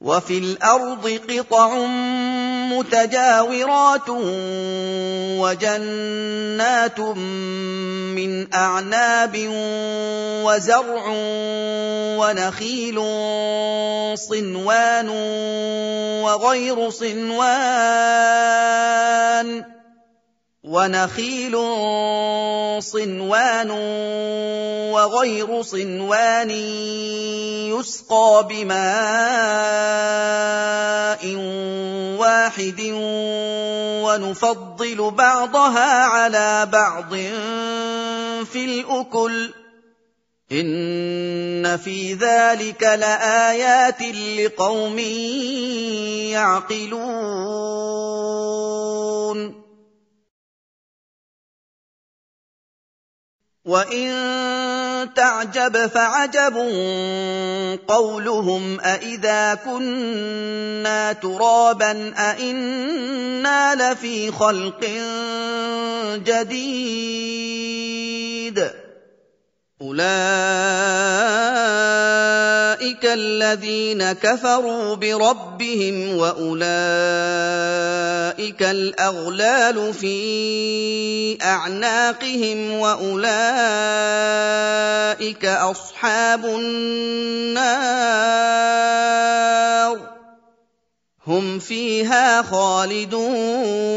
وفي الأرض قطع متجاورات وجنات من أعناب وزرع ونخيل صنوان وغير صنوان ونخيل صنوان وغير صنوان يسقى بماء واحد ونفضل بعضها على بعض في الأكل. إن في ذلك لآيات لقوم يعقلون. وان تعجب فعجب قولهم أإذا كنا ترابا أإنا لفي خلق جديد أولئك الذين كفروا بربهم وأولئك الأغلال في أعناقهم وأولئك أصحاب النار هم فيها خالدون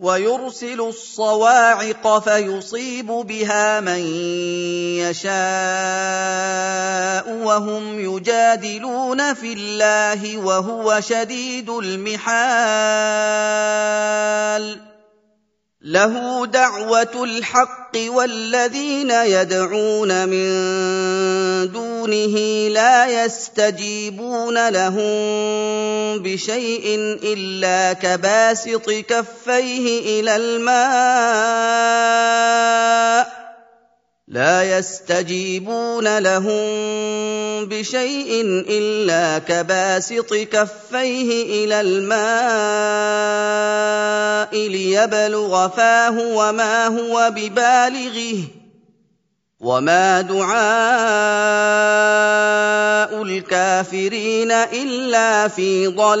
ويرسل الصواعق فيصيب بها من يشاء وهم يجادلون في الله وهو شديد المحال. له دعوة الحق والذين يدعون من دونه لا يستجيبون لهم بشيء إلا كباسط كفيه إلى الماء لا يستجيبون لهم بشيء إلا كباسط كفيه إلى الماء ليبلغ فاه وما هو ببالغه وما دعاء الكافرين الا في ضلال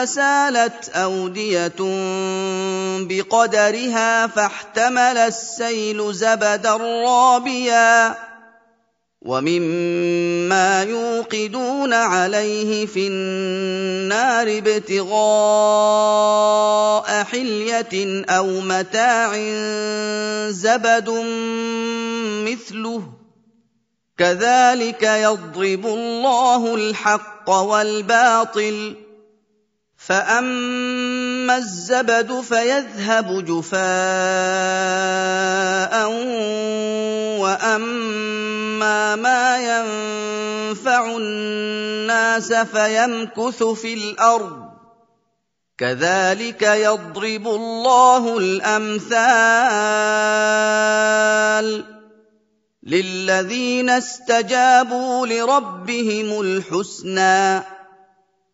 فسالت أودية بقدرها فاحتمل السيل زبدا رابيا ومما يوقدون عليه في النار ابتغاء حلية أو متاع زبد مثله كذلك يضرب الله الحق والباطل فاما الزبد فيذهب جفاء واما ما ينفع الناس فيمكث في الأرض كذلك يضرب الله الامثال للذين استجابوا لربهم الحسنى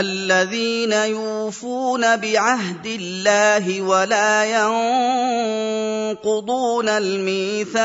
الذين يوفون بعهد الله ولا ينقضون الميثاق.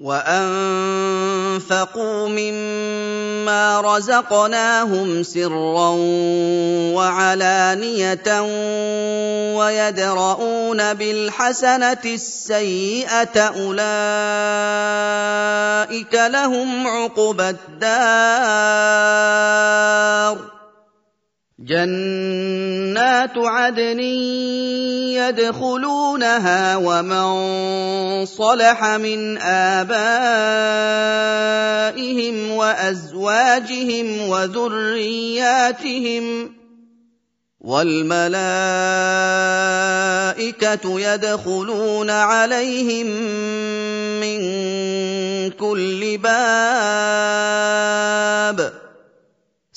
وانفقوا مما رزقناهم سرا وعلانيه ويدرؤون بالحسنه السيئه اولئك لهم عقبى الدار جنات عدن يدخلونها ومن صلح من آبائهم وأزواجهم وذرياتهم والملائكة يدخلون عليهم من كل باب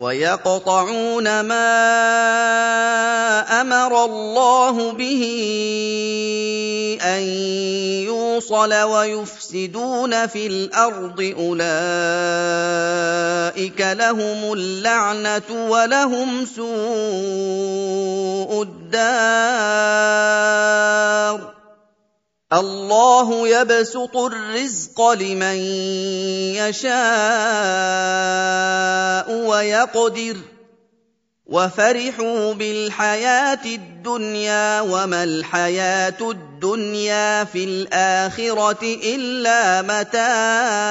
ويقطعون ما أمر الله به أن يوصل ويفسدون في الأرض أولئك لهم اللعنة ولهم سوء الدار الله يبسط الرزق لمن يشاء ويقدر وفرحوا بالحياة الدنيا وما الحياة الدنيا في الآخرة إلا متاع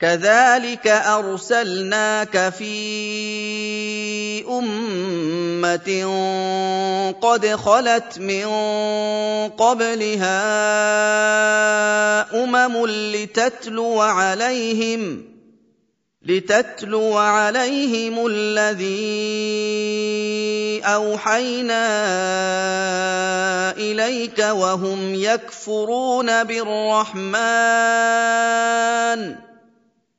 كذلك ارسلناك في امه قد خلت من قبلها امم لتتلو عليهم لتتلو عليهم الذي اوحينا اليك وهم يكفرون بالرحمن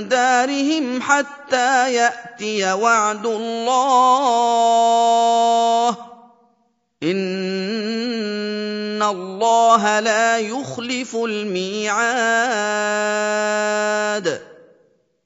دارهم حتى يأتي وعد الله. إن الله لا يخلف الميعاد.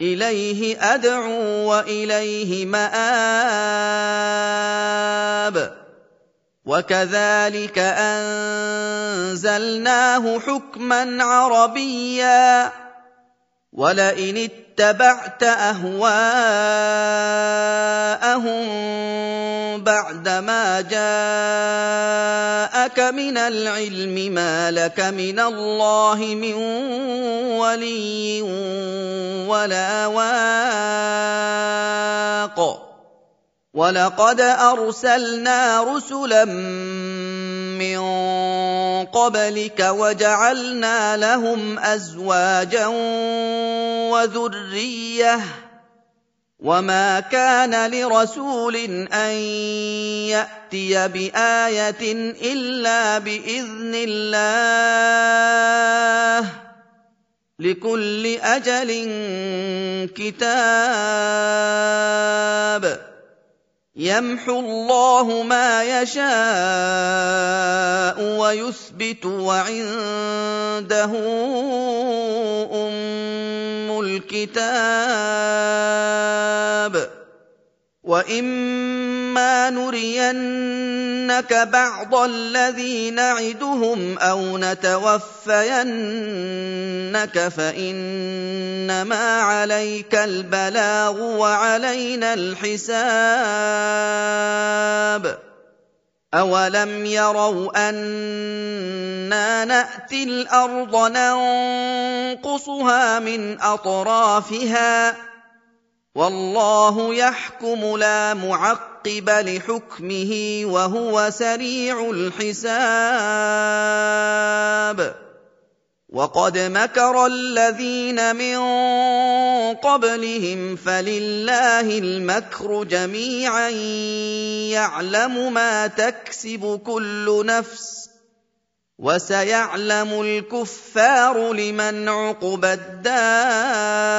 إليه أدعو وإليه مآب. وكذلك أنزلناه حكما عربيا. ولئن اتبعت اهواءهم بعدما جاءك من العلم ما لك من الله من ولي ولا واق ولقد ارسلنا رسلا من قبلك وجعلنا لهم أزواجا وذرية. وما كان لرسول أن يأتي بآية إلا بإذن الله. لكل أجل كتاب. يمحو الله ما يشاء ويثبت وعنده أم الكتاب. واما نرينك بعض الذي نعدهم أو نتوفينك فانما عليك البلاغ وعلينا الحساب اولم يروا أنا ناتي الأرض ننقصها من اطرافها والله يحكم لا معقب لحكمه وهو سريع الحساب. وقد مكر الذين من قبلهم فلله المكر جميعا. يعلم ما تكسب كل نفس وسيعلم الكفار لمن عقبى الدار.